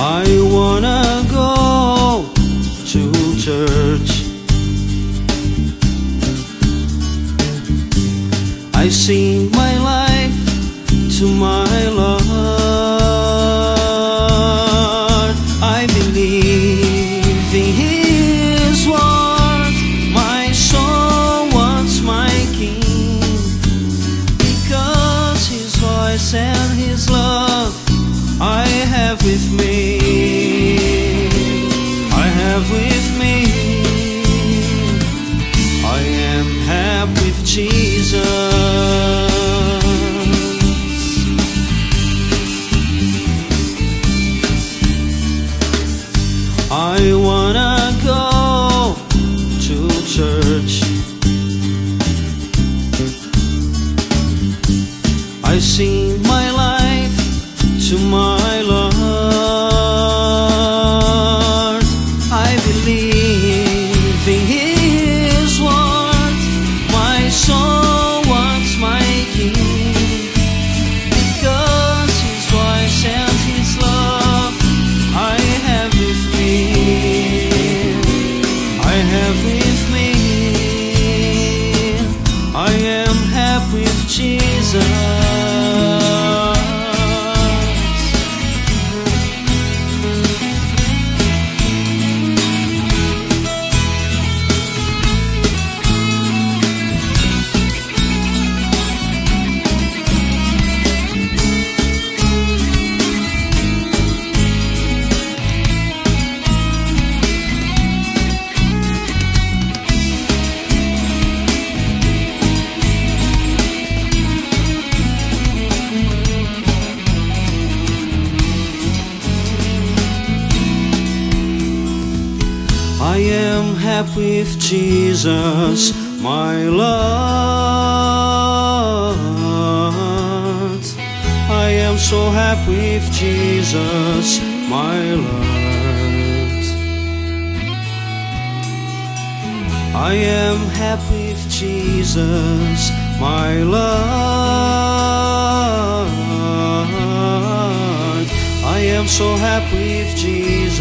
I wanna go to church. I sing to my Lord. I believe in His word. My soul wants my King because His voice and His love I have with me. I have with I wanna go to church. I sing my life to I am happy with Jesus. I am happy with Jesus, my Lord. I am so happy with Jesus, my Lord. I am happy with Jesus, my Lord. I am so happy with Jesus.